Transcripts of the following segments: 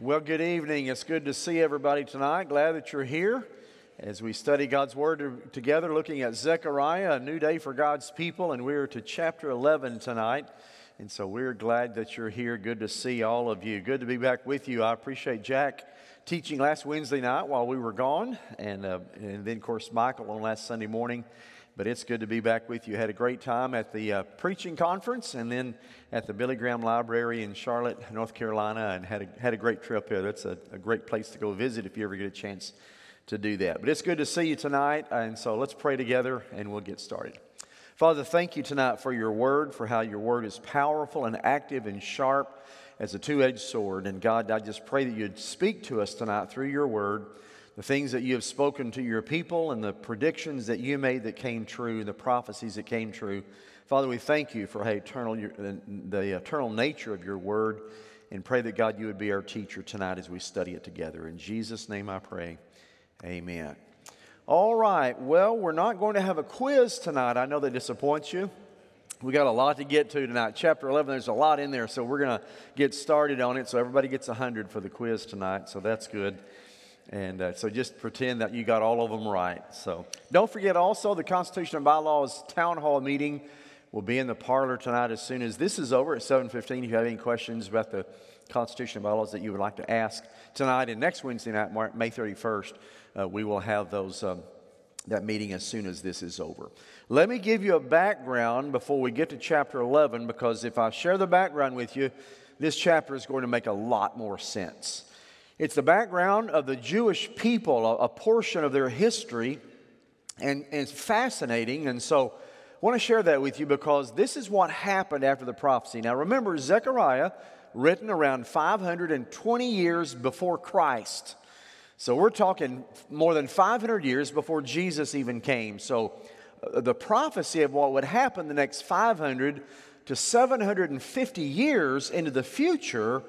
Well, good evening. It's good to see everybody tonight. Glad that you're here as we study God's Word together, looking at Zechariah, a new day for God's people, and we're to chapter 11 tonight. And so we're glad that you're here. Good to see all of you. Good to be back with you. I appreciate Jack teaching last Wednesday night while we were gone, and, uh, and then, of course, Michael on last Sunday morning. But it's good to be back with you. Had a great time at the uh, preaching conference and then at the Billy Graham Library in Charlotte, North Carolina, and had a, had a great trip here. That's a, a great place to go visit if you ever get a chance to do that. But it's good to see you tonight, and so let's pray together and we'll get started. Father, thank you tonight for your word, for how your word is powerful and active and sharp as a two edged sword. And God, I just pray that you'd speak to us tonight through your word the things that you have spoken to your people and the predictions that you made that came true, the prophecies that came true. Father, we thank you for eternal, the eternal nature of your word and pray that God, you would be our teacher tonight as we study it together. In Jesus' name I pray. Amen. All right. Well, we're not going to have a quiz tonight. I know that disappoints you. We got a lot to get to tonight. Chapter 11, there's a lot in there, so we're going to get started on it. So everybody gets 100 for the quiz tonight, so that's good. And uh, so just pretend that you got all of them right. So don't forget also the Constitution and Bylaws Town Hall meeting will be in the parlor tonight as soon as this is over at 7.15. If you have any questions about the Constitution and Bylaws that you would like to ask tonight and next Wednesday night, May 31st, uh, we will have those, um, that meeting as soon as this is over. Let me give you a background before we get to chapter 11 because if I share the background with you, this chapter is going to make a lot more sense. It's the background of the Jewish people, a, a portion of their history, and, and it's fascinating. And so I want to share that with you because this is what happened after the prophecy. Now, remember, Zechariah, written around 520 years before Christ. So we're talking more than 500 years before Jesus even came. So uh, the prophecy of what would happen the next 500 to 750 years into the future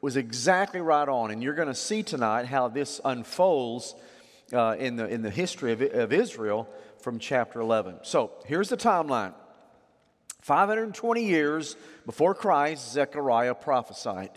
was exactly right on. And you're going to see tonight how this unfolds uh, in, the, in the history of, of Israel from chapter 11. So here's the timeline 520 years before Christ, Zechariah prophesied.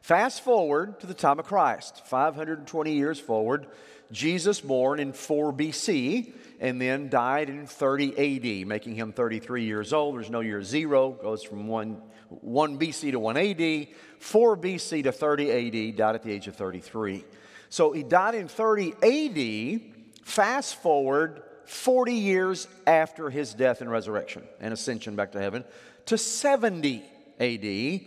Fast forward to the time of Christ, 520 years forward, Jesus born in 4 BC and then died in 30 AD, making him 33 years old. There's no year zero, goes from 1, 1 BC to 1 AD. 4 BC to 30 AD, died at the age of 33. So he died in 30 AD, fast forward 40 years after his death and resurrection and ascension back to heaven to 70 AD.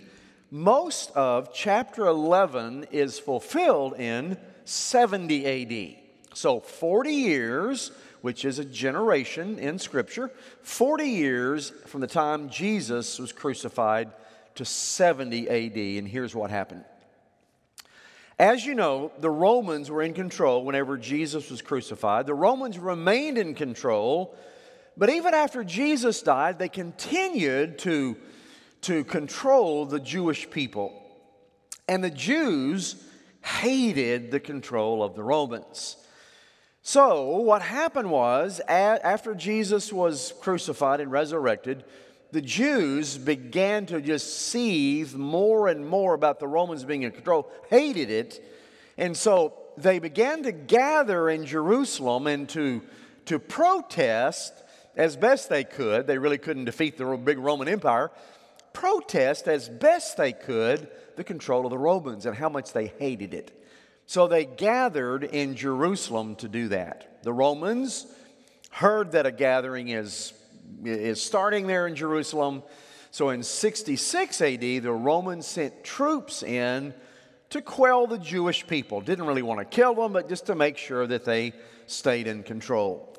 Most of chapter 11 is fulfilled in 70 AD. So 40 years, which is a generation in Scripture, 40 years from the time Jesus was crucified to 70 AD. And here's what happened. As you know, the Romans were in control whenever Jesus was crucified. The Romans remained in control, but even after Jesus died, they continued to, to control the Jewish people. And the Jews hated the control of the Romans. So, what happened was, after Jesus was crucified and resurrected, the Jews began to just seethe more and more about the Romans being in control, hated it. And so they began to gather in Jerusalem and to, to protest as best they could. They really couldn't defeat the big Roman Empire. Protest as best they could the control of the Romans and how much they hated it. So they gathered in Jerusalem to do that. The Romans heard that a gathering is is starting there in Jerusalem. So in 66 AD, the Romans sent troops in to quell the Jewish people. Didn't really want to kill them, but just to make sure that they stayed in control.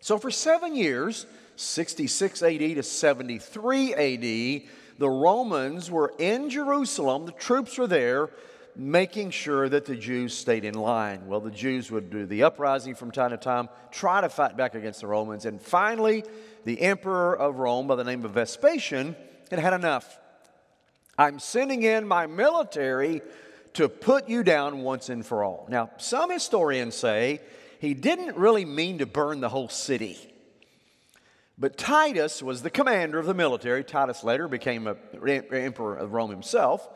So for seven years, 66 AD to 73 AD, the Romans were in Jerusalem, the troops were there, making sure that the Jews stayed in line. Well, the Jews would do the uprising from time to time, try to fight back against the Romans, and finally, the emperor of Rome by the name of Vespasian had had enough. I'm sending in my military to put you down once and for all. Now, some historians say he didn't really mean to burn the whole city. But Titus was the commander of the military. Titus later became a emperor of Rome himself.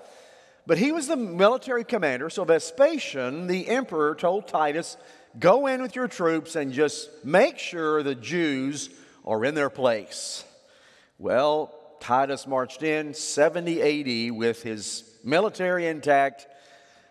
But he was the military commander, so Vespasian, the emperor, told Titus, Go in with your troops and just make sure the Jews are in their place. Well, Titus marched in 70 AD with his military intact.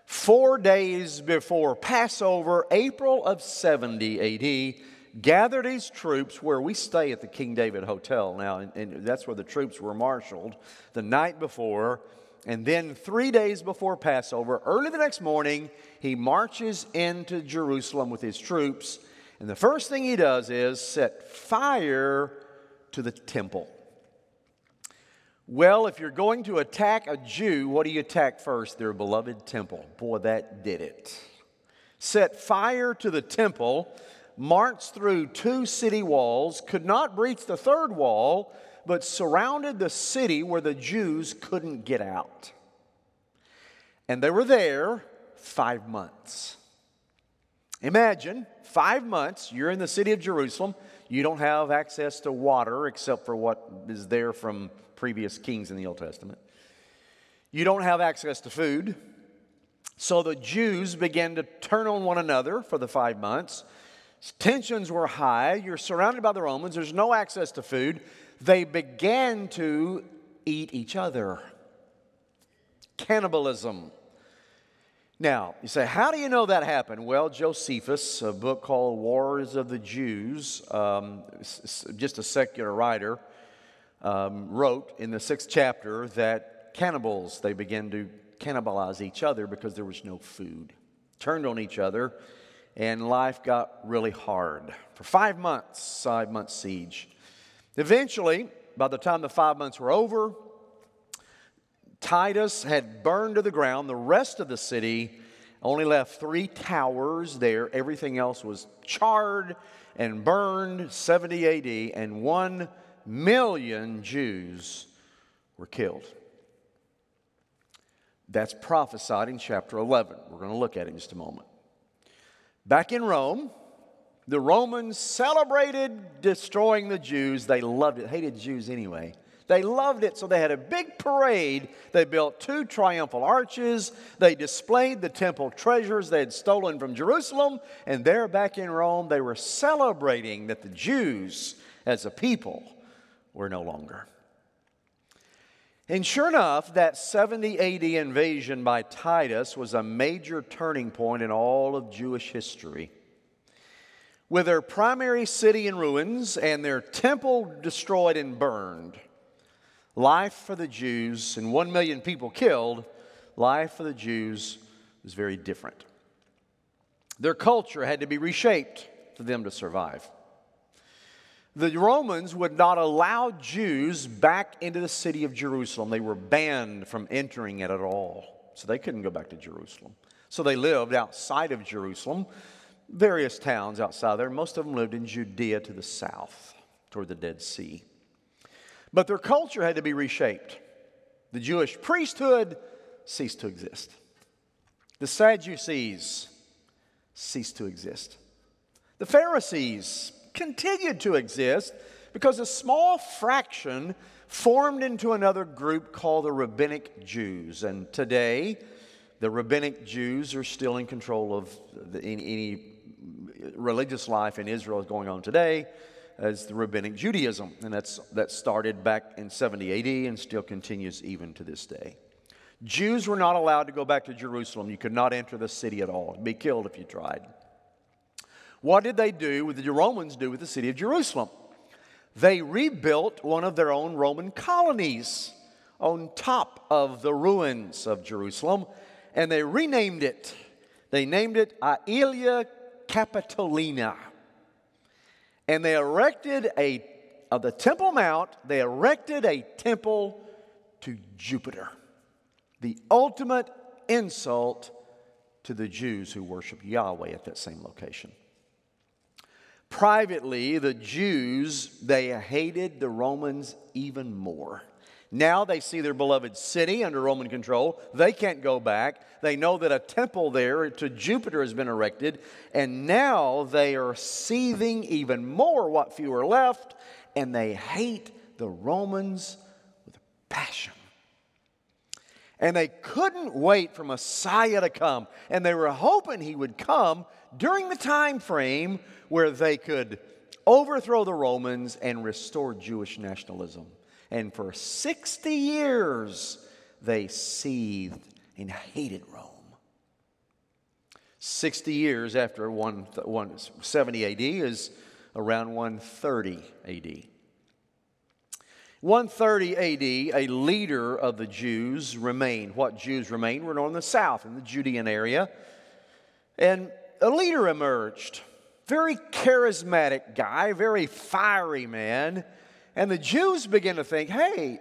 Four days before Passover, April of 70 AD, gathered his troops where we stay at the King David Hotel now, and, and, that's where the troops were marshaled the night before. And then, three days before Passover, early the next morning, he marches into Jerusalem with his troops. And the first thing he does is set fire to the temple. Well, if you're going to attack a Jew, what do you attack first? Their beloved temple. Boy, that did it. Set fire to the temple marched through two city walls, could not breach the third wall, but surrounded the city where the Jews couldn't get out. And they were there five months. Imagine five months, you're in the city of Jerusalem, you don't have access to water except for what is there from previous kings in the Old Testament. You don't have access to food. So the Jews began to turn on one another for the five months. Tensions were high. You're surrounded by the Romans. There's no access to food. They began to eat each other. Cannibalism. Now, you say, how do you know that happened? Well, Josephus, a book called Wars of the Jews, um, just a secular writer, um, wrote in the sixth chapter that cannibals, they began to cannibalize each other because there was no food. Turned on each other and life got really hard. For five months, five months siege. Eventually, by the time the five months were over, Titus had burned to the ground the rest of the city, only left three towers there. Everything else was charred and burned 70 AD, and one million Jews were killed. That's prophesied in chapter 11. We're going to look at it in just a moment. Back in Rome, the Romans celebrated destroying the Jews. They loved it, hated Jews anyway. They loved it, so they had a big parade. They built two triumphal arches. They displayed the temple treasures they had stolen from Jerusalem. And there, back in Rome, they were celebrating that the Jews, as a people, were no longer. And sure enough, that 70 AD invasion by Titus was a major turning point in all of Jewish history. With their primary city in ruins and their temple destroyed and burned, life for the Jews and one million people killed, life for the Jews was very different. Their culture had to be reshaped for them to survive the Romans would not allow Jews back into the city of Jerusalem. They were banned from entering it at all. So they couldn't go back to Jerusalem. So they lived outside of Jerusalem, various towns outside there. Most of them lived in Judea to the south, toward the Dead Sea. But their culture had to be reshaped. The Jewish priesthood ceased to exist. The Sadducees ceased to exist. The Pharisees continued to exist because a small fraction formed into another group called the Rabbinic Jews. And today, the Rabbinic Jews are still in control of the, any, any, religious life in Israel is going on today as the Rabbinic Judaism. And that's, that started back in 70 AD and still continues even to this day. Jews were not allowed to go back to Jerusalem. You could not enter the city at all. Be killed if you tried. What did they do with the Romans do with the city of Jerusalem? They rebuilt one of their own Roman colonies on top of the ruins of Jerusalem and they renamed it. They named it Aelia Capitolina. And they erected a, of the Temple Mount, they erected a temple to Jupiter, the ultimate insult to the Jews who worship Yahweh at that same location. Privately, the Jews, they hated the Romans even more. Now they see their beloved city under Roman control. They can't go back. They know that a temple there to Jupiter has been erected. And now they are seething even more what few are left. And they hate the Romans with passion. And they couldn't wait for Messiah to come. And they were hoping he would come during the time frame where they could overthrow the Romans and restore Jewish nationalism. And for 60 years, they seethed and hated Rome. 60 years after 170 AD is around 130 AD. 130 AD, a leader of the Jews remained. What Jews remained were in the south, in the Judean area. And a leader emerged. Very charismatic guy, very fiery man. And the Jews begin to think hey,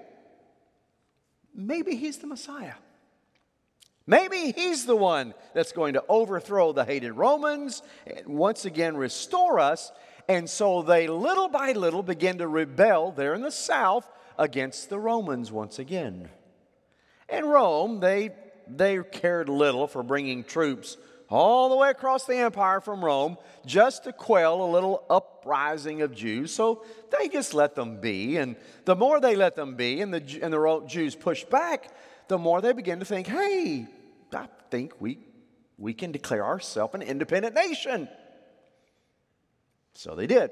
maybe he's the Messiah. Maybe he's the one that's going to overthrow the hated Romans and once again restore us. And so they little by little begin to rebel there in the south against the Romans once again. And Rome, they, they cared little for bringing troops all the way across the empire from Rome just to quell a little uprising of Jews. So they just let them be. And the more they let them be and the, and the Jews pushed back, the more they begin to think, hey, I think we, we can declare ourselves an independent nation. So they did.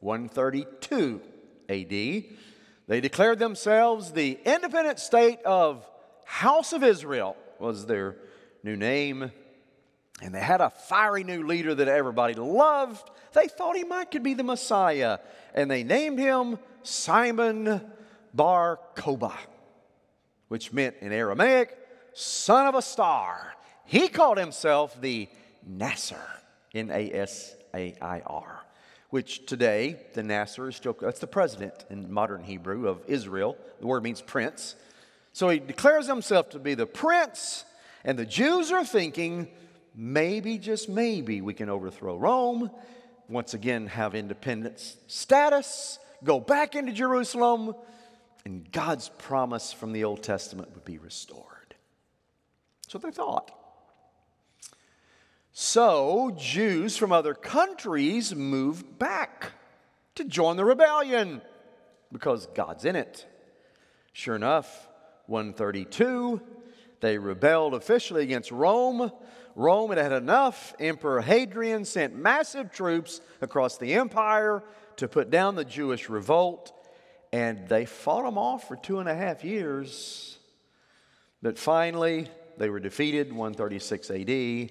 132 AD, they declared themselves the independent state of House of Israel, was their new name. And they had a fiery new leader that everybody loved. They thought he might could be the Messiah. And they named him Simon Bar Kokhba, which meant in Aramaic, son of a star. He called himself the Nasser, N A S A I R which today the Nasser is still, that's the president in modern Hebrew of Israel. The word means prince. So he declares himself to be the prince, and the Jews are thinking maybe, just maybe, we can overthrow Rome, once again have independence status, go back into Jerusalem, and God's promise from the Old Testament would be restored. What they thought. So, Jews from other countries moved back to join the rebellion because God's in it. Sure enough, 132, they rebelled officially against Rome. Rome had had enough. Emperor Hadrian sent massive troops across the empire to put down the Jewish revolt, and they fought them off for two and a half years. But finally, they were defeated 136 AD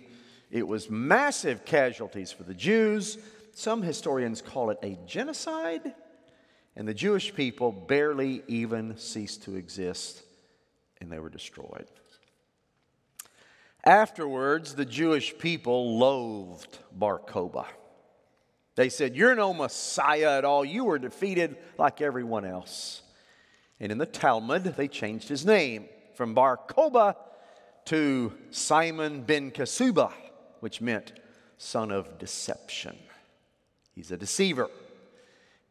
it was massive casualties for the Jews. Some historians call it a genocide, and the Jewish people barely even ceased to exist, and they were destroyed. Afterwards, the Jewish people loathed Bar Kokhba. They said, You're no Messiah at all. You were defeated like everyone else. And in the Talmud, they changed his name from Bar Kokhba to Simon ben Kasuba which meant son of deception. He's a deceiver.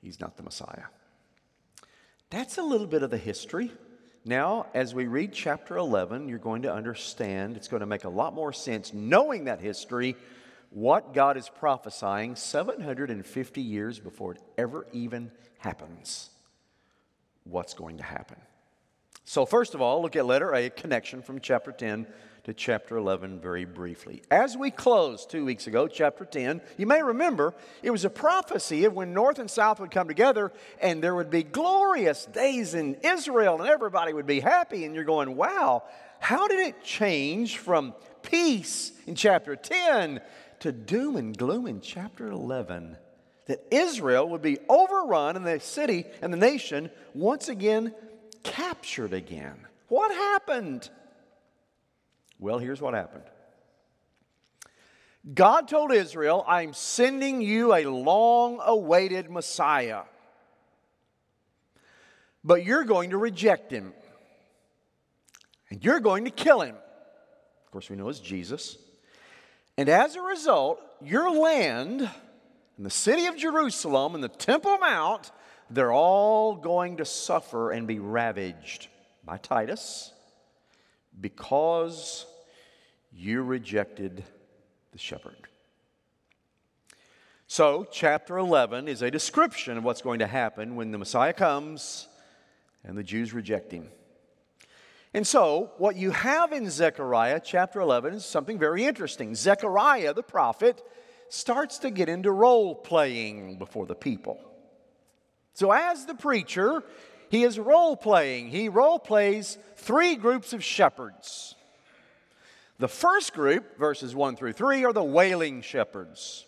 He's not the Messiah. That's a little bit of the history. Now, as we read chapter 11, you're going to understand, it's going to make a lot more sense knowing that history, what God is prophesying 750 years before it ever even happens. What's going to happen? So, first of all, look at letter A, connection from chapter 10 to chapter 11 very briefly. As we closed two weeks ago, chapter 10, you may remember it was a prophecy of when North and South would come together and there would be glorious days in Israel and everybody would be happy. And you're going, wow, how did it change from peace in chapter 10 to doom and gloom in chapter 11? That Israel would be overrun and the city and the nation once again captured again. What happened? Well, here's what happened God told Israel, I'm sending you a long awaited Messiah, but you're going to reject him, and you're going to kill him. Of course, we know it's Jesus. And as a result, your land and the city of Jerusalem and the Temple Mount, they're all going to suffer and be ravaged by Titus because you rejected the shepherd. So, chapter 11 is a description of what's going to happen when the Messiah comes and the Jews reject him. And so, what you have in Zechariah chapter 11 is something very interesting. Zechariah, the prophet, starts to get into role playing before the people. So, as the preacher, he is role playing. He role plays three groups of shepherds. The first group, verses 1 through 3, are the wailing shepherds.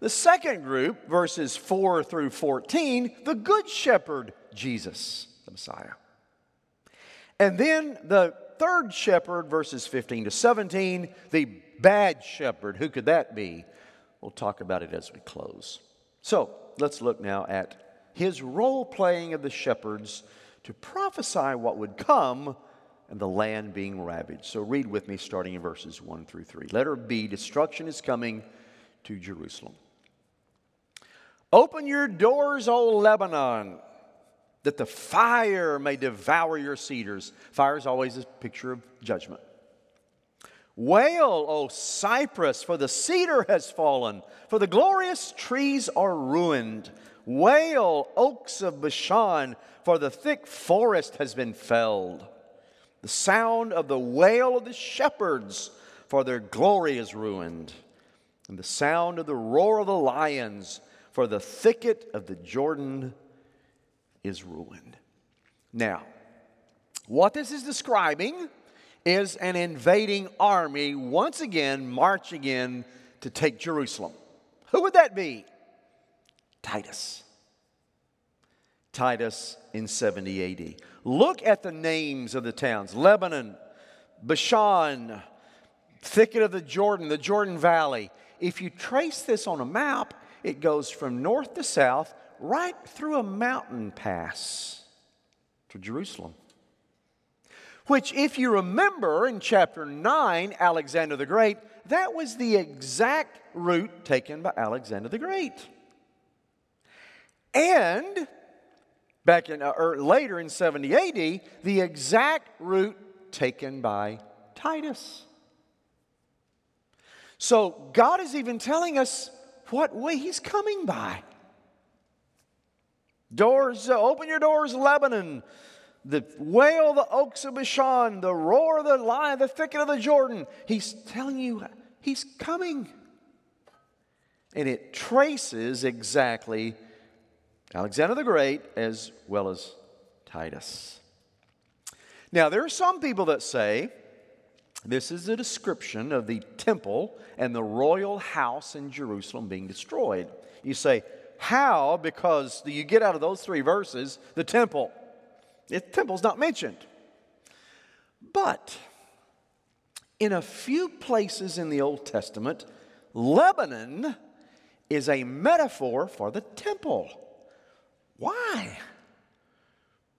The second group, verses 4 through 14, the good shepherd, Jesus, the Messiah. And then the third shepherd, verses 15 to 17, the bad shepherd. Who could that be? We'll talk about it as we close. So let's look now at his role playing of the shepherds to prophesy what would come and the land being ravaged. So read with me starting in verses 1 through 3. Letter B Destruction is coming to Jerusalem. Open your doors, O Lebanon, that the fire may devour your cedars. Fire is always a picture of judgment. Wail, O cypress, for the cedar has fallen, for the glorious trees are ruined. Wail, oaks of Bashan, for the thick forest has been felled. The sound of the wail of the shepherds, for their glory is ruined. And the sound of the roar of the lions, for the thicket of the Jordan is ruined. Now, what this is describing is an invading army once again marching in to take Jerusalem. Who would that be? Titus. Titus in 70 AD. Look at the names of the towns Lebanon, Bashan, thicket of the Jordan, the Jordan Valley. If you trace this on a map, it goes from north to south right through a mountain pass to Jerusalem which, if you remember in chapter 9, Alexander the Great, that was the exact route taken by Alexander the Great. And back in, uh, or later in 70 AD, the exact route taken by Titus. So God is even telling us what way he's coming by. Doors, uh, open your doors, Lebanon the wail of the oaks of Bashan, the roar of the lion, the thicket of the Jordan. He's telling you he's coming. And it traces exactly Alexander the Great as well as Titus. Now, there are some people that say this is a description of the temple and the royal house in Jerusalem being destroyed. You say, how? Because you get out of those three verses the temple. The temple's not mentioned. But in a few places in the Old Testament, Lebanon is a metaphor for the temple. Why?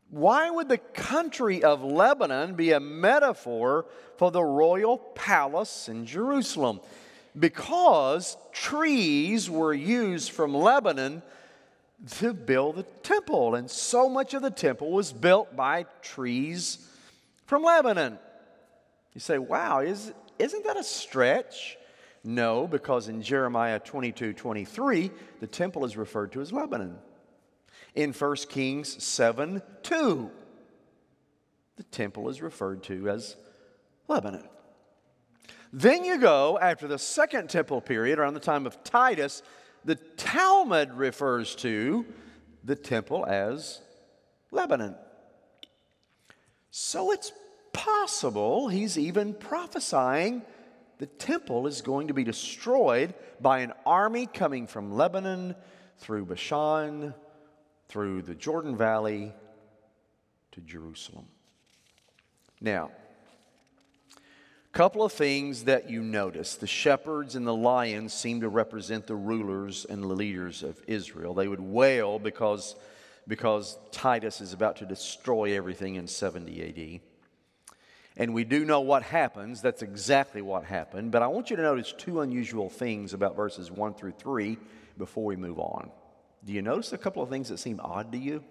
Why would the country of Lebanon be a metaphor for the royal palace in Jerusalem? Because trees were used from Lebanon to build the temple. And so much of the temple was built by trees from Lebanon. You say, wow, is, isn't that a stretch? No, because in Jeremiah 22 23, the temple is referred to as Lebanon. In 1 Kings 7 2, the temple is referred to as Lebanon. Then you go after the second temple period, around the time of Titus, the Talmud refers to the temple as Lebanon. So it's possible he's even prophesying the temple is going to be destroyed by an army coming from Lebanon through Bashan, through the Jordan Valley to Jerusalem. Now, a Couple of things that you notice. The shepherds and the lions seem to represent the rulers and the leaders of Israel. They would wail because, because Titus is about to destroy everything in 70 AD. And we do know what happens. That's exactly what happened. But I want you to notice two unusual things about verses 1 through 3 before we move on. Do you notice a couple of things that seem odd to you?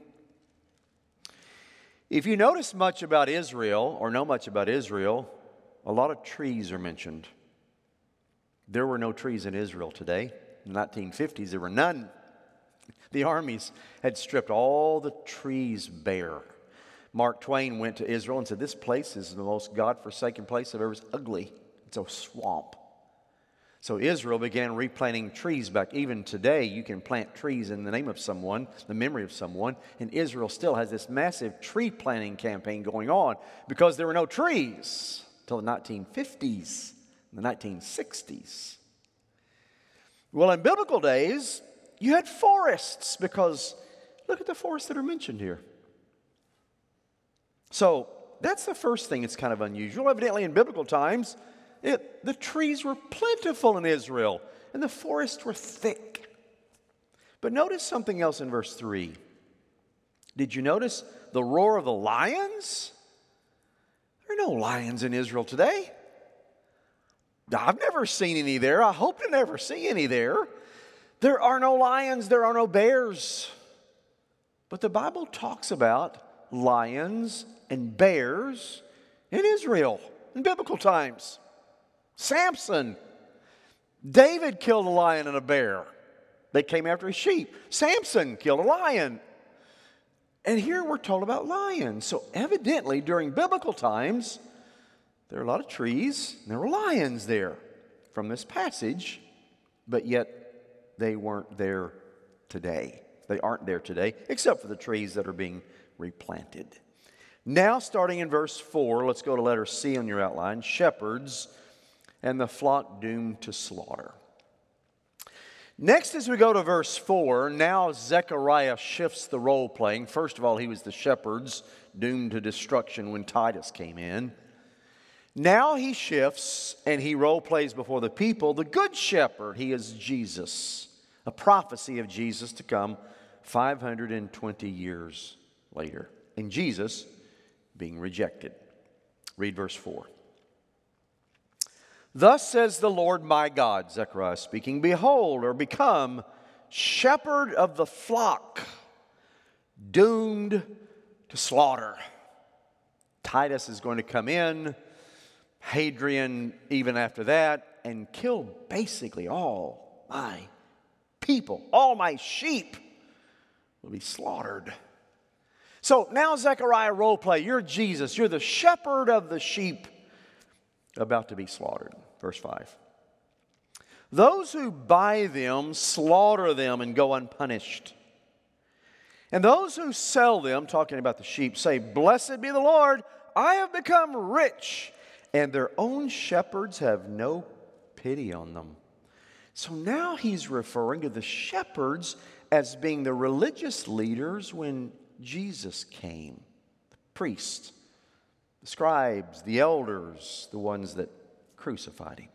If you notice much about Israel or know much about Israel, a lot of trees are mentioned. There were no trees in Israel today. In the 1950s, there were none. The armies had stripped all the trees bare. Mark Twain went to Israel and said, This place is the most God forsaken place I've ever seen. ugly. It's a swamp. So Israel began replanting trees back. Even today, you can plant trees in the name of someone, the memory of someone. And Israel still has this massive tree planting campaign going on because there were no trees until the 1950s, the 1960s. Well, in biblical days, you had forests because look at the forests that are mentioned here. So that's the first thing that's kind of unusual. Evidently, in biblical times, it, the trees were plentiful in Israel and the forests were thick. But notice something else in verse 3. Did you notice the roar of the lions? There are no lions in Israel today. I've never seen any there. I hope to never see any there. There are no lions, there are no bears. But the Bible talks about lions and bears in Israel in biblical times. Samson, David killed a lion and a bear. They came after his sheep. Samson killed a lion. And here we're told about lions. So, evidently, during biblical times, there are a lot of trees, and there were lions there from this passage, but yet they weren't there today. They aren't there today, except for the trees that are being replanted. Now, starting in verse 4, let's go to letter C on your outline shepherds and the flock doomed to slaughter. Next, as we go to verse 4, now Zechariah shifts the role playing. First of all, he was the shepherds doomed to destruction when Titus came in. Now he shifts and he role plays before the people the good shepherd. He is Jesus, a prophecy of Jesus to come 520 years later. And Jesus being rejected. Read verse 4. Thus says the Lord my God, Zechariah speaking, Behold, or become shepherd of the flock, doomed to slaughter. Titus is going to come in Hadrian, even after that, and kill basically all my people, all my sheep will be slaughtered. So now, Zechariah role play. You're Jesus. You're the shepherd of the sheep about to be slaughtered. Verse 5. Those who buy them slaughter them and go unpunished. And those who sell them, talking about the sheep, say, Blessed be the Lord, I have become rich and their own shepherds have no pity on them. So now he's referring to the shepherds as being the religious leaders when Jesus came the priests, the scribes, the elders, the ones that crucified him.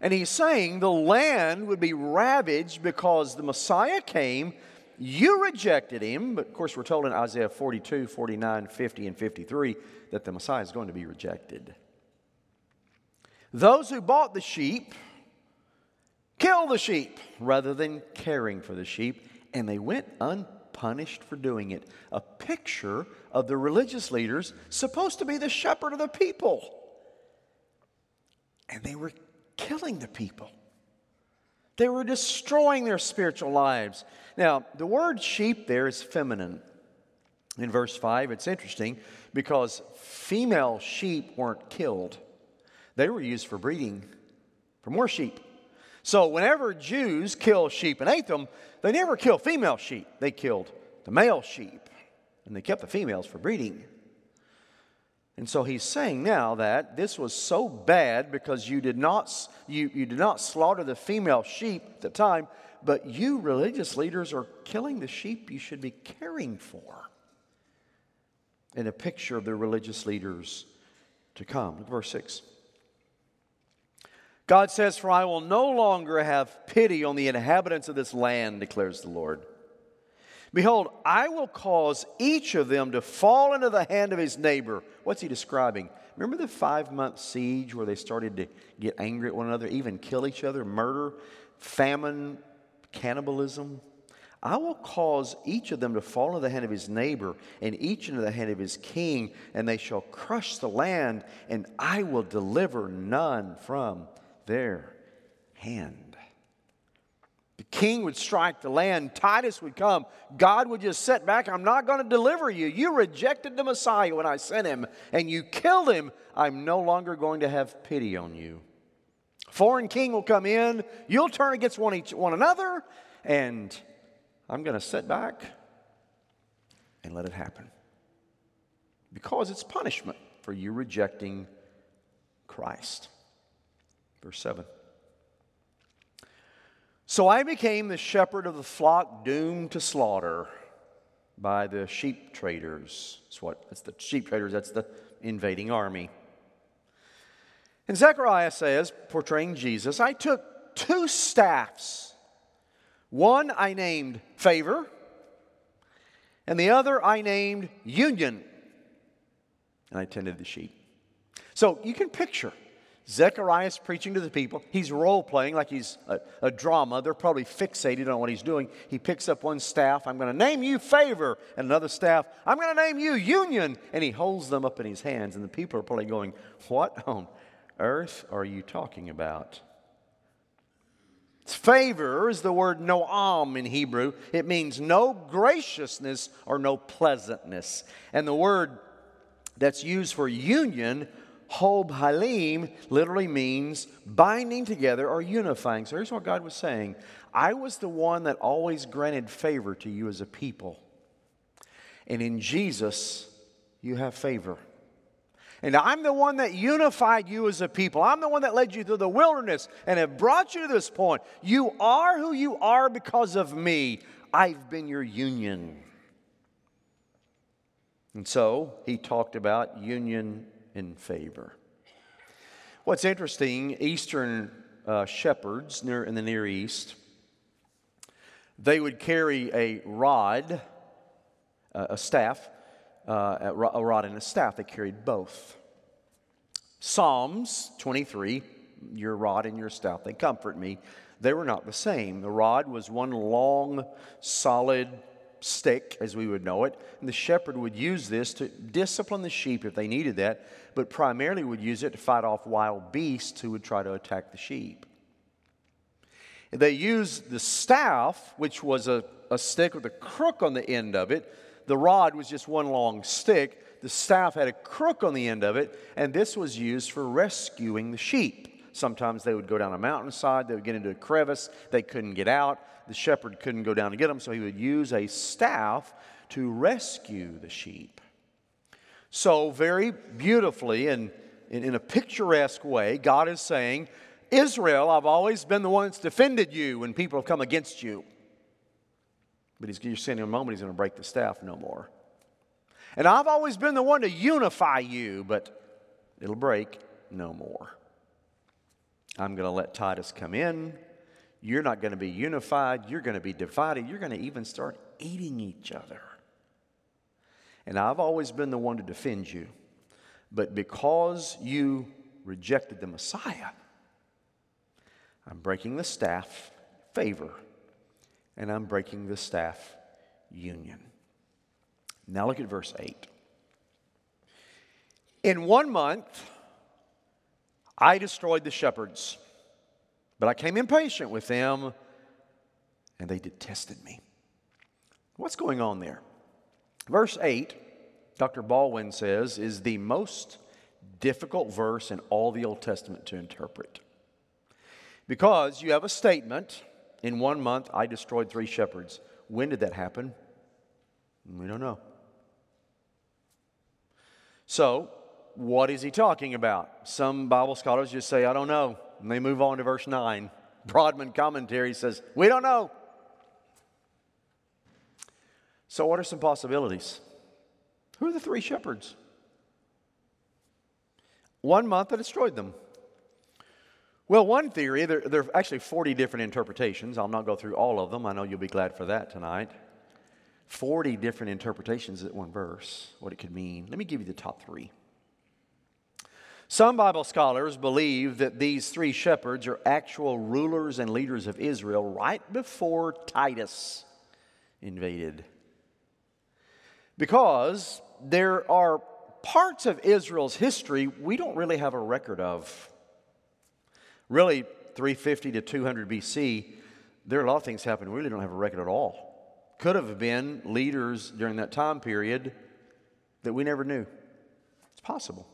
And he's saying the land would be ravaged because the Messiah came. You rejected him, but of course, we're told in Isaiah 42, 49, 50, and 53 that the Messiah is going to be rejected. Those who bought the sheep killed the sheep rather than caring for the sheep, and they went unpunished for doing it. A picture of the religious leaders supposed to be the shepherd of the people. And they were killing the people. They were destroying their spiritual lives. Now, the word sheep there is feminine. In verse 5, it's interesting because female sheep weren't killed, they were used for breeding for more sheep. So, whenever Jews kill sheep and ate them, they never kill female sheep, they killed the male sheep, and they kept the females for breeding. And so he's saying now that this was so bad because you did not, you, you did not slaughter the female sheep at the time, but you religious leaders are killing the sheep you should be caring for in a picture of the religious leaders to come. Look verse 6. God says, For I will no longer have pity on the inhabitants of this land, declares the Lord. Behold, I will cause each of them to fall into the hand of his neighbor. What's he describing? Remember the five month siege where they started to get angry at one another, even kill each other, murder, famine, cannibalism? I will cause each of them to fall into the hand of his neighbor, and each into the hand of his king, and they shall crush the land, and I will deliver none from their hand. King would strike the land, Titus would come, God would just sit back. I'm not going to deliver you. You rejected the Messiah when I sent him, and you killed him. I'm no longer going to have pity on you. Foreign king will come in, you'll turn against one, each, one another, and I'm going to sit back and let it happen. Because it's punishment for you rejecting Christ. Verse 7. So I became the shepherd of the flock doomed to slaughter by the sheep traders. That's what that's the sheep traders, that's the invading army. And Zechariah says, portraying Jesus, I took two staffs. One I named favor, and the other I named union. And I tended the sheep. So you can picture Zechariah's preaching to the people. He's role playing like he's a, a, drama. They're probably fixated on what he's doing. He picks up one staff, I'm going to name you favor, and another staff, I'm going to name you union. And he holds them up in his hands. And the people are probably going, What on earth are you talking about? Favor is the word noam in Hebrew. It means no graciousness or no pleasantness. And the word that's used for union Hob Halim literally means binding together or unifying. So here's what God was saying I was the one that always granted favor to you as a people. And in Jesus, you have favor. And I'm the one that unified you as a people. I'm the one that led you through the wilderness and have brought you to this point. You are who you are because of me. I've been your union. And so he talked about union in favor. What's interesting, Eastern uh, shepherds near, in the Near East, they would carry a rod, uh, a staff, uh, a rod and a staff. They carried both. Psalms 23, your rod and your staff, they comfort me. They were not the same. The rod was one long, solid stick, as we would know it. And the shepherd would use this to discipline the sheep if they needed that, but primarily would use it to fight off wild beasts who would try to attack the sheep. They used the staff, which was a, a stick with a crook on the end of it. The rod was just one long stick. The staff had a crook on the end of it, and this was used for rescuing the sheep. Sometimes they would go down a mountainside, they would get into a crevice, they couldn't get out. The shepherd couldn't go down to get them, so he would use a staff to rescue the sheep. So, very beautifully and in a picturesque way, God is saying, Israel, I've always been the one that's defended you when people have come against you. But he's, you're saying in a moment he's going to break the staff no more. And I've always been the one to unify you, but it'll break no more. I'm going to let Titus come in. You're not going to be unified. You're going to be divided. You're going to even start eating each other. And I've always been the one to defend you. But because you rejected the Messiah, I'm breaking the staff favor and I'm breaking the staff union. Now look at verse 8. In one month, I destroyed the shepherds, but I came impatient with them, and they detested me. What's going on there? Verse 8, Dr. Baldwin says, is the most difficult verse in all the Old Testament to interpret. Because you have a statement in one month, I destroyed three shepherds. When did that happen? We don't know. So, what is he talking about? Some Bible scholars just say, I don't know. And they move on to verse 9. Broadman commentary says, We don't know. So, what are some possibilities? Who are the three shepherds? One month that destroyed them. Well, one theory, there, there are actually 40 different interpretations. I'll not go through all of them. I know you'll be glad for that tonight. 40 different interpretations at one verse, what it could mean. Let me give you the top three. Some Bible scholars believe that these three shepherds are actual rulers and leaders of Israel right before Titus invaded. Because there are parts of Israel's history we don't really have a record of. Really, 350 to 200 BC, there are a lot of things happening we really don't have a record at all. Could have been leaders during that time period that we never knew. It's possible.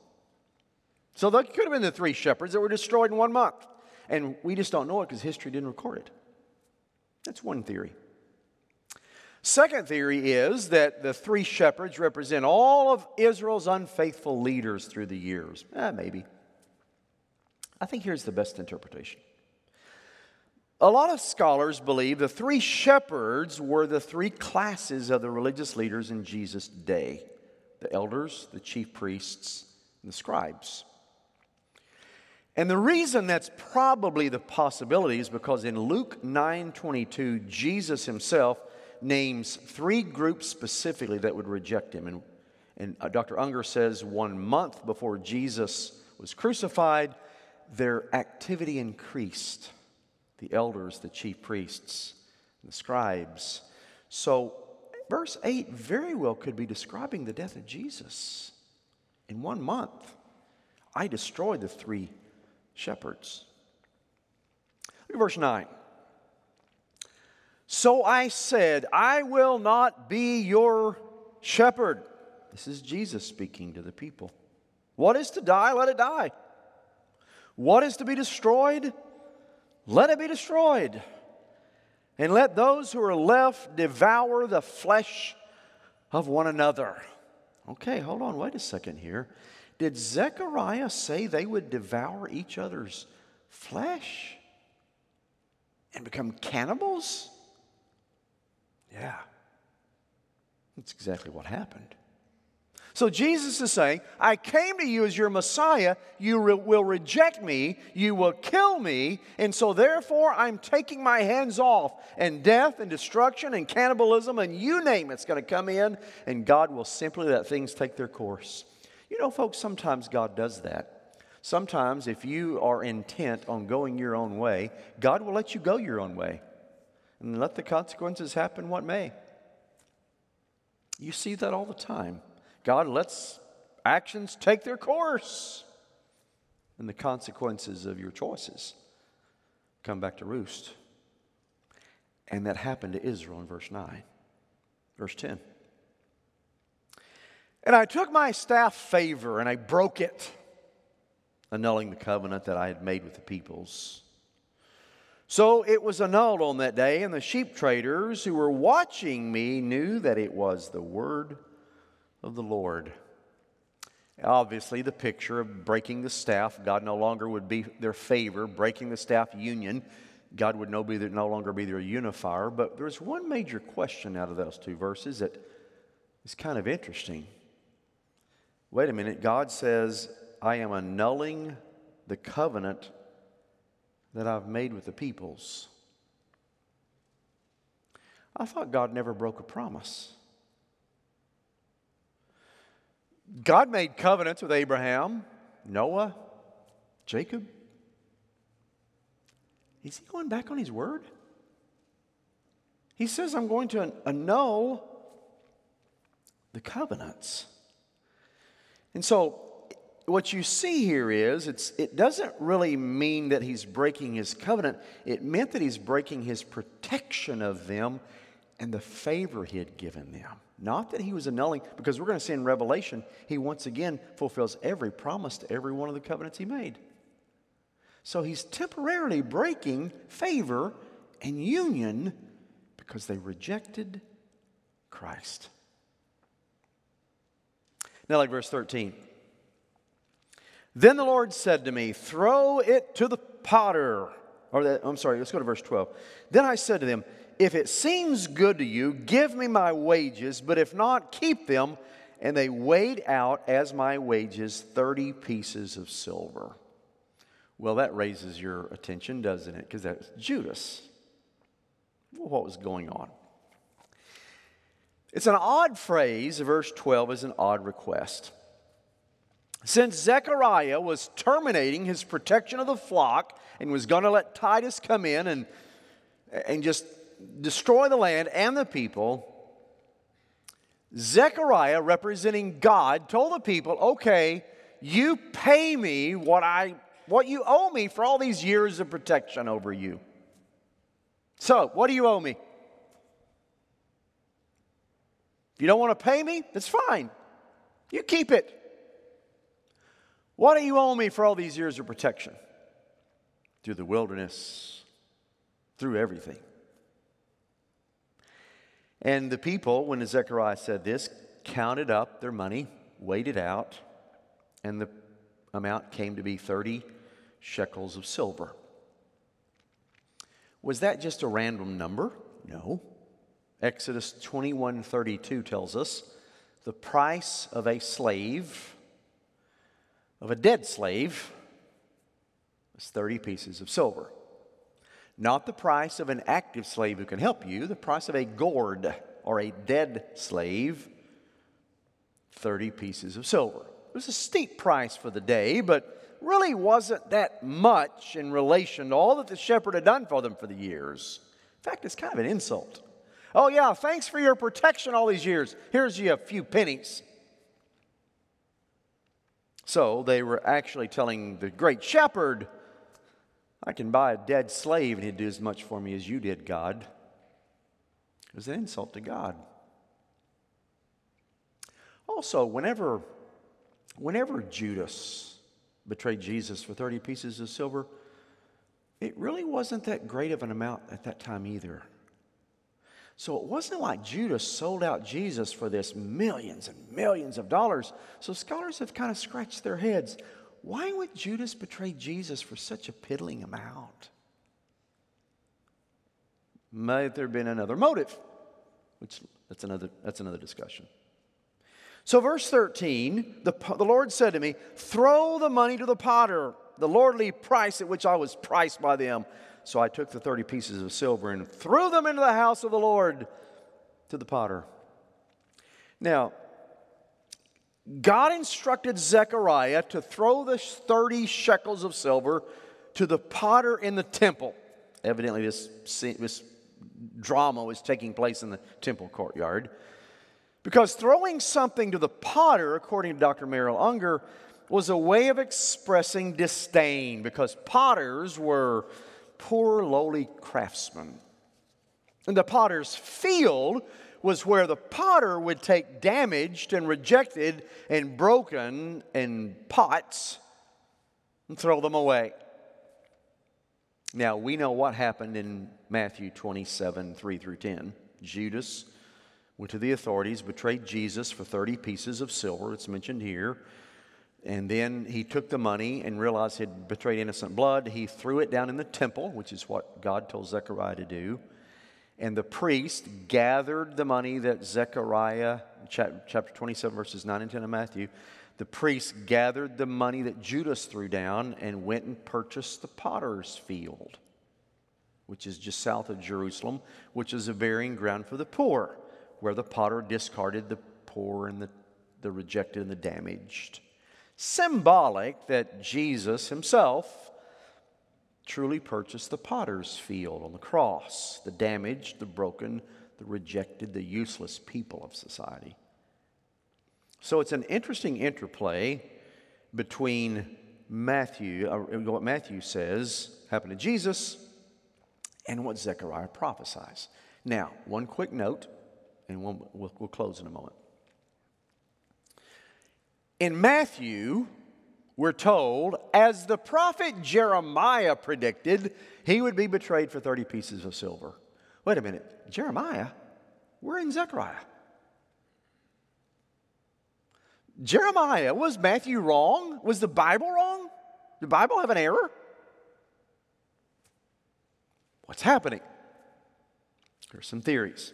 So that could have been the three shepherds that were destroyed in one month. And we just don't know it because history didn't record it. That's one theory. Second theory is that the three shepherds represent all of Israel's unfaithful leaders through the years. Eh, maybe. I think here's the best interpretation. A lot of scholars believe the three shepherds were the three classes of the religious leaders in Jesus' day the elders, the chief priests, and the scribes. And the reason that's probably the possibility is because in Luke 9:22 Jesus himself names three groups specifically that would reject him. And and uh, Dr. Unger says one month before Jesus was crucified their activity increased. The elders the chief priests the scribes. So verse 8 very well could be describing the death of Jesus. In one month I destroyed the three shepherds. Look at verse 9. So I said, I will not be your shepherd. This is Jesus speaking to the people. What is to die? Let it die. What is to be destroyed? Let it be destroyed. And let those who are left devour the flesh of one another. Okay, hold on, wait a second here. Did Zechariah say they would devour each other's flesh and become cannibals? Yeah, that's exactly what happened. So Jesus is saying, I came to you as your Messiah. You re- will reject me. You will kill me. And so, therefore, I'm taking my hands off. And death and destruction and cannibalism and you name it's going to come in. And God will simply let things take their course. You know, folks, sometimes God does that. Sometimes, if you are intent on going your own way, God will let you go your own way and let the consequences happen what may. You see that all the time. God lets actions take their course, and the consequences of your choices come back to roost. And that happened to Israel in verse 9. Verse 10. And I took my staff favor and I broke it, annulling the covenant that I had made with the peoples. So it was annulled on that day, and the sheep traders who were watching me knew that it was the word of the Lord. Obviously, the picture of breaking the staff, God no longer would be their favor, breaking the staff union. God would no, no longer be their unifier. But there's one major question out of those two verses that is kind of interesting wait a minute, God says, I am annulling the covenant that I've made with the peoples. I thought God never broke a promise. God made covenants with Abraham, Noah, Jacob. Is he going back on his word? He says, I'm going to annul the covenants. And so, what you see here is it doesn't really mean that he's breaking his covenant. It meant that he's breaking his protection of them and the favor he had given them. Not that he was annulling, because we're going to see in Revelation, he once again fulfills every promise to every one of the covenants he made. So he's temporarily breaking favor and union because they rejected Christ. Now, like verse 13. Then the Lord said to me, Throw it to the potter. Or that, I'm sorry, let's go to verse 12. Then I said to them, If it seems good to you, give me my wages, but if not, keep them. And they weighed out as my wages 30 pieces of silver. Well, that raises your attention, doesn't it? Because that's Judas. what was going on? It's an odd phrase. Verse 12 is an odd request. Since Zechariah was terminating his protection of the flock and was going to let Titus come in and, and just destroy the land and the people, Zechariah, representing God, told the people, okay, you pay me what, I, what you owe me for all these years of protection over you. So, what do you owe me? You don't want to pay me, that's fine. You keep it. What do you owe me for all these years of protection? Through the wilderness, through everything. And the people, when Zechariah said this, counted up their money, weighed it out, and the amount came to be 30 shekels of silver. Was that just a random number? No. Exodus 21:32 tells us the price of a slave of a dead slave was 30 pieces of silver. Not the price of an active slave who can help you, the price of a gored or a dead slave, 30 pieces of silver. It was a steep price for the day, but really wasn't that much in relation to all that the shepherd had done for them for the years. In fact, it's kind of an insult. Oh, yeah, thanks for your protection all these years. Here's you a few pennies. So they were actually telling the great shepherd, I can buy a dead slave and he'd do as much for me as you did, God. It was an insult to God. Also, whenever, whenever Judas betrayed Jesus for 30 pieces of silver, it really wasn't that great of an amount at that time either. So it wasn't like Judas sold out Jesus for this millions and millions of dollars. So scholars have kind of scratched their heads. Why would Judas betray Jesus for such a piddling amount? Might there have been another motive? Which that's another, that's another discussion. So, verse 13, the, the Lord said to me, Throw the money to the potter, the lordly price at which I was priced by them. So I took the 30 pieces of silver and threw them into the house of the Lord to the potter. Now, God instructed Zechariah to throw the 30 shekels of silver to the potter in the temple. Evidently, this, this drama was taking place in the temple courtyard. Because throwing something to the potter, according to Dr. Merrill Unger, was a way of expressing disdain because potters were poor, lowly craftsmen. And the potter's field was where the potter would take damaged and rejected and broken and pots and throw them away. Now, we know what happened in Matthew 27 3 through 10. Judas went to the authorities, betrayed Jesus for 30 pieces of silver. It's mentioned here. And then he took the money and realized he had betrayed innocent blood. He threw it down in the temple, which is what God told Zechariah to do. And the priest gathered the money that Zechariah, chapter 27, verses 9 and 10 of Matthew, the priest gathered the money that Judas threw down and went and purchased the potter's field, which is just south of Jerusalem, which is a burying ground for the poor where the potter discarded the poor and the, the rejected and the damaged. Symbolic that Jesus himself truly purchased the potter's field on the cross, the damaged, the broken, the rejected, the useless people of society. So it's an interesting interplay between Matthew, uh, what Matthew says happened to Jesus, and what Zechariah prophesies. Now, one quick note and we'll, we'll, we'll close in a moment. In Matthew, we're told, as the prophet Jeremiah predicted, he would be betrayed for 30 pieces of silver. Wait a minute, Jeremiah? We're in Zechariah. Jeremiah, was Matthew wrong? Was the Bible wrong? Did the Bible have an error? What's happening? There's some theories.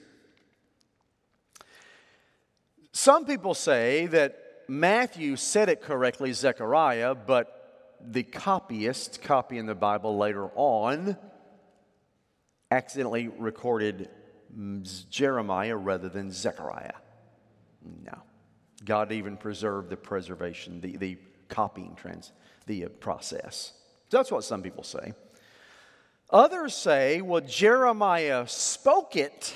Some people say that Matthew said it correctly, Zechariah, but the copyist copying the Bible later on accidentally recorded Jeremiah rather than Zechariah. No. God even preserved the preservation, the, the copying trans, the uh, process. That's what some people say. Others say, well, Jeremiah spoke it,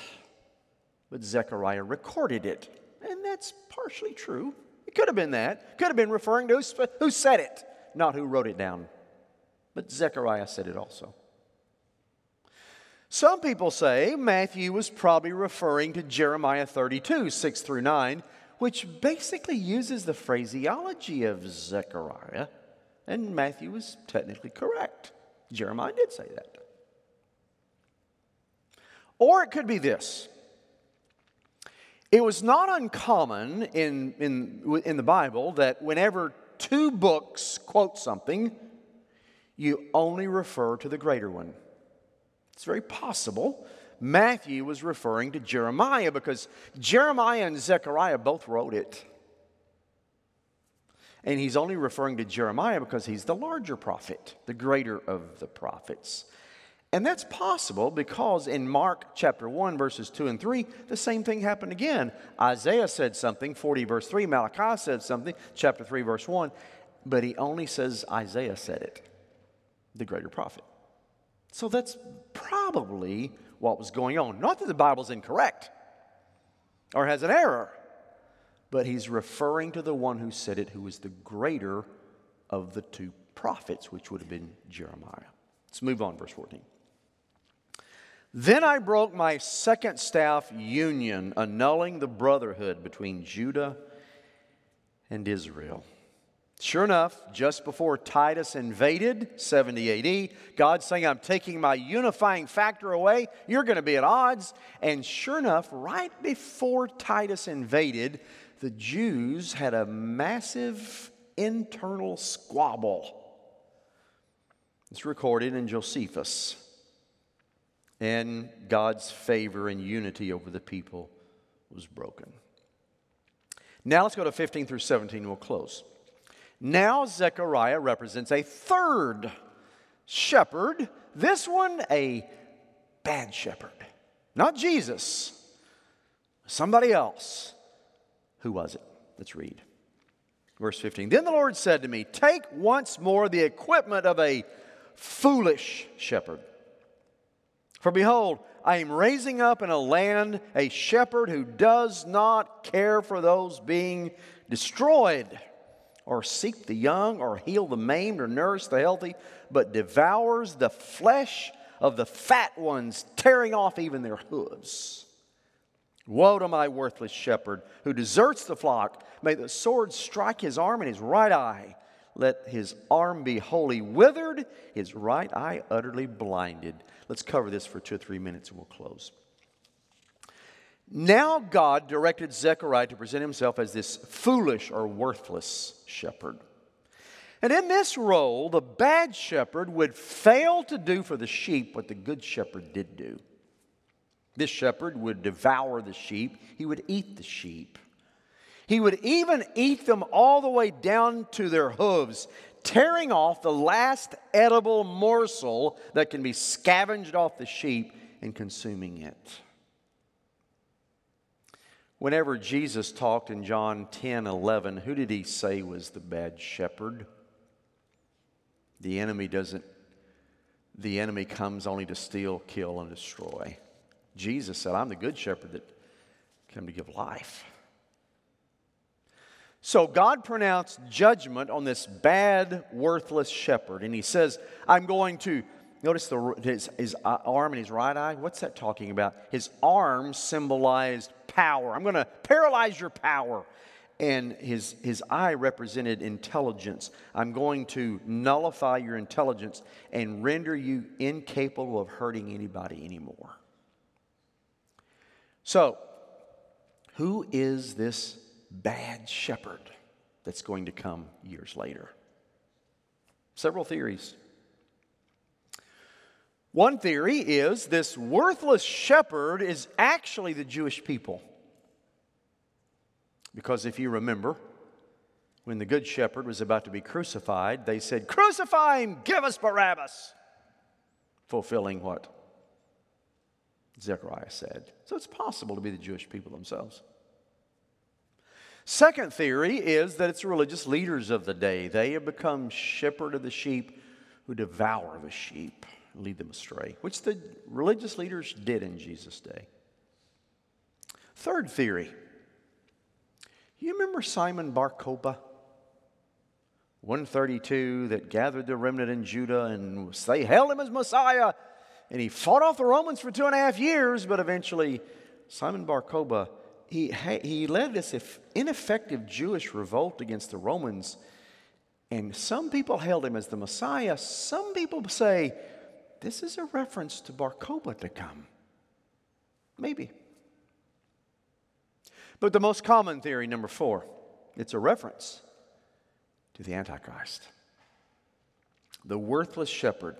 but Zechariah recorded it. And that's partially true. It could have been that. Could have been referring to who said it, not who wrote it down. But Zechariah said it also. Some people say Matthew was probably referring to Jeremiah 32, 6 through 9, which basically uses the phraseology of Zechariah, and Matthew was technically correct. Jeremiah did say that. Or it could be this it was not uncommon in, in, in the Bible that whenever two books quote something, you only refer to the greater one. It's very possible Matthew was referring to Jeremiah because Jeremiah and Zechariah both wrote it. And he's only referring to Jeremiah because he's the larger prophet, the greater of the prophets. And that's possible because in Mark chapter 1, verses 2 and 3, the same thing happened again. Isaiah said something, 40 verse 3, Malachi said something, chapter 3, verse 1, but he only says Isaiah said it, the greater prophet. So that's probably what was going on. Not that the Bible's incorrect or has an error, but he's referring to the one who said it, who was the greater of the two prophets, which would have been Jeremiah. Let's move on, verse 14. Then I broke my second staff union, annulling the brotherhood between Judah and Israel. Sure enough, just before Titus invaded, 70 AD, God's saying, I'm taking my unifying factor away. You're going to be at odds. And sure enough, right before Titus invaded, the Jews had a massive internal squabble. It's recorded in Josephus. And God's favor and unity over the people was broken. Now let's go to 15 through 17, we'll close. Now, Zechariah represents a third shepherd, this one a bad shepherd. Not Jesus, somebody else. Who was it? Let's read. Verse 15. Then the Lord said to me, Take once more the equipment of a foolish shepherd. For behold, I am raising up in a land a shepherd who does not care for those being destroyed or seek the young, or heal the maimed, or nourish the healthy, but devours the flesh of the fat ones, tearing off even their hooves. Woe to my worthless shepherd who deserts the flock. May the sword strike his arm and his right eye. Let his arm be wholly withered, his right eye utterly blinded. Let's cover this for two or three minutes and we'll close. Now God directed Zechariah to present himself as this foolish or worthless shepherd. And in this role, the bad shepherd would fail to do for the sheep what the good shepherd did do. This shepherd would devour the sheep, he would eat the sheep. He would even eat them all the way down to their hooves, tearing off the last edible morsel that can be scavenged off the sheep and consuming it. Whenever Jesus talked in John 10 11, who did he say was the bad shepherd? The enemy doesn't, the enemy comes only to steal, kill, and destroy. Jesus said, I'm the good shepherd that came to give life. So God pronounced judgment on this bad, worthless shepherd, and he says, I'm going to Notice the, his, his uh, arm and his right eye. What's that talking about? His arm symbolized power. I'm going to paralyze your power. And his, his eye represented intelligence. I'm going to nullify your intelligence and render you incapable of hurting anybody anymore. So, who is this bad shepherd that's going to come years later? Several theories. One theory is this worthless shepherd is actually the Jewish people. Because if you remember, when the good shepherd was about to be crucified, they said, Crucify him, give us Barabbas. Fulfilling what Zechariah said. So it's possible to be the Jewish people themselves. Second theory is that it's religious leaders of the day. They have become shepherd of the sheep who devour the sheep lead them astray, which the religious leaders did in Jesus' day. Third theory. You remember Simon Bar Kokhba? 132 that gathered the remnant in Judah and they hailed him as Messiah. and he fought off the Romans for two and a half years, but eventually Simon Bar Kokhba, he, he led this ineffective Jewish revolt against the Romans. And some people hailed him as the Messiah. Some people say this is a reference to Bar Kokhba to come. Maybe. But the most common theory, number four, it's a reference to the Antichrist, the worthless shepherd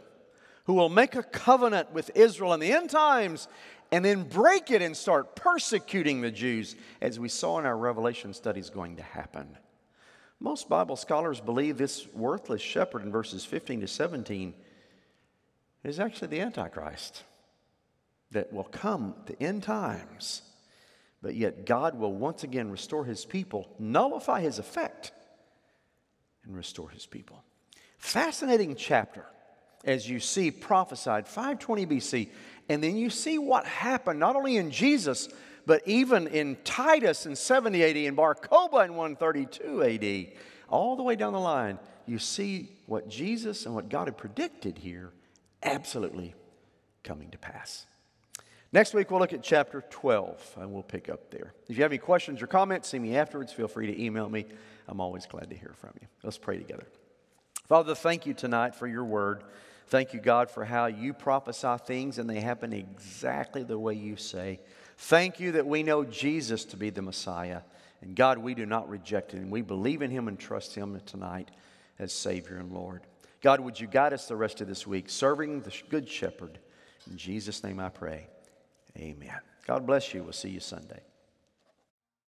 who will make a covenant with Israel in the end times and then break it and start persecuting the Jews, as we saw in our Revelation studies going to happen. Most Bible scholars believe this worthless shepherd in verses 15 to 17 is actually the Antichrist that will come at the end times, but yet God will once again restore his people, nullify his effect, and restore his people. Fascinating chapter as you see prophesied 520 BC. And then you see what happened not only in Jesus, but even in Titus in 70 AD and Bar Kokhba in 132 AD. All the way down the line, you see what Jesus and what God had predicted here absolutely coming to pass. Next week, we'll look at chapter 12, and we'll pick up there. If you have any questions or comments, see me afterwards. Feel free to email me. I'm always glad to hear from you. Let's pray together. Father, thank you tonight for your word. Thank you, God, for how you prophesy things and they happen exactly the way you say. Thank you that we know Jesus to be the Messiah. And God, we do not reject him. We believe in him and trust him tonight as Savior and Lord. God, would you guide us the rest of this week, serving the Good Shepherd? In Jesus' name I pray. Amen. God bless you. We'll see you Sunday.